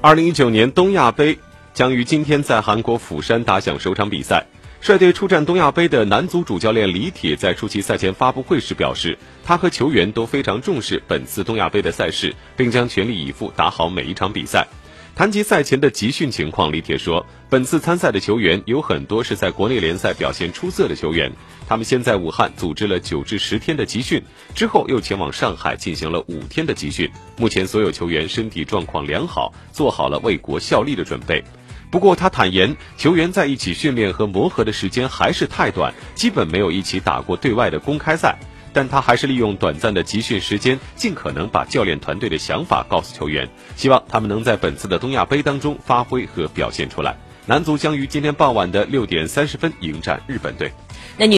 二零一九年东亚杯将于今天在韩国釜山打响首场比赛。率队出战东亚杯的男足主教练李铁在出席赛前发布会时表示，他和球员都非常重视本次东亚杯的赛事，并将全力以赴打好每一场比赛。谈及赛前的集训情况，李铁说，本次参赛的球员有很多是在国内联赛表现出色的球员，他们先在武汉组织了九至十天的集训，之后又前往上海进行了五天的集训。目前所有球员身体状况良好，做好了为国效力的准备。不过他坦言，球员在一起训练和磨合的时间还是太短，基本没有一起打过对外的公开赛。但他还是利用短暂的集训时间，尽可能把教练团队的想法告诉球员，希望他们能在本次的东亚杯当中发挥和表现出来。男足将于今天傍晚的六点三十分迎战日本队。那你。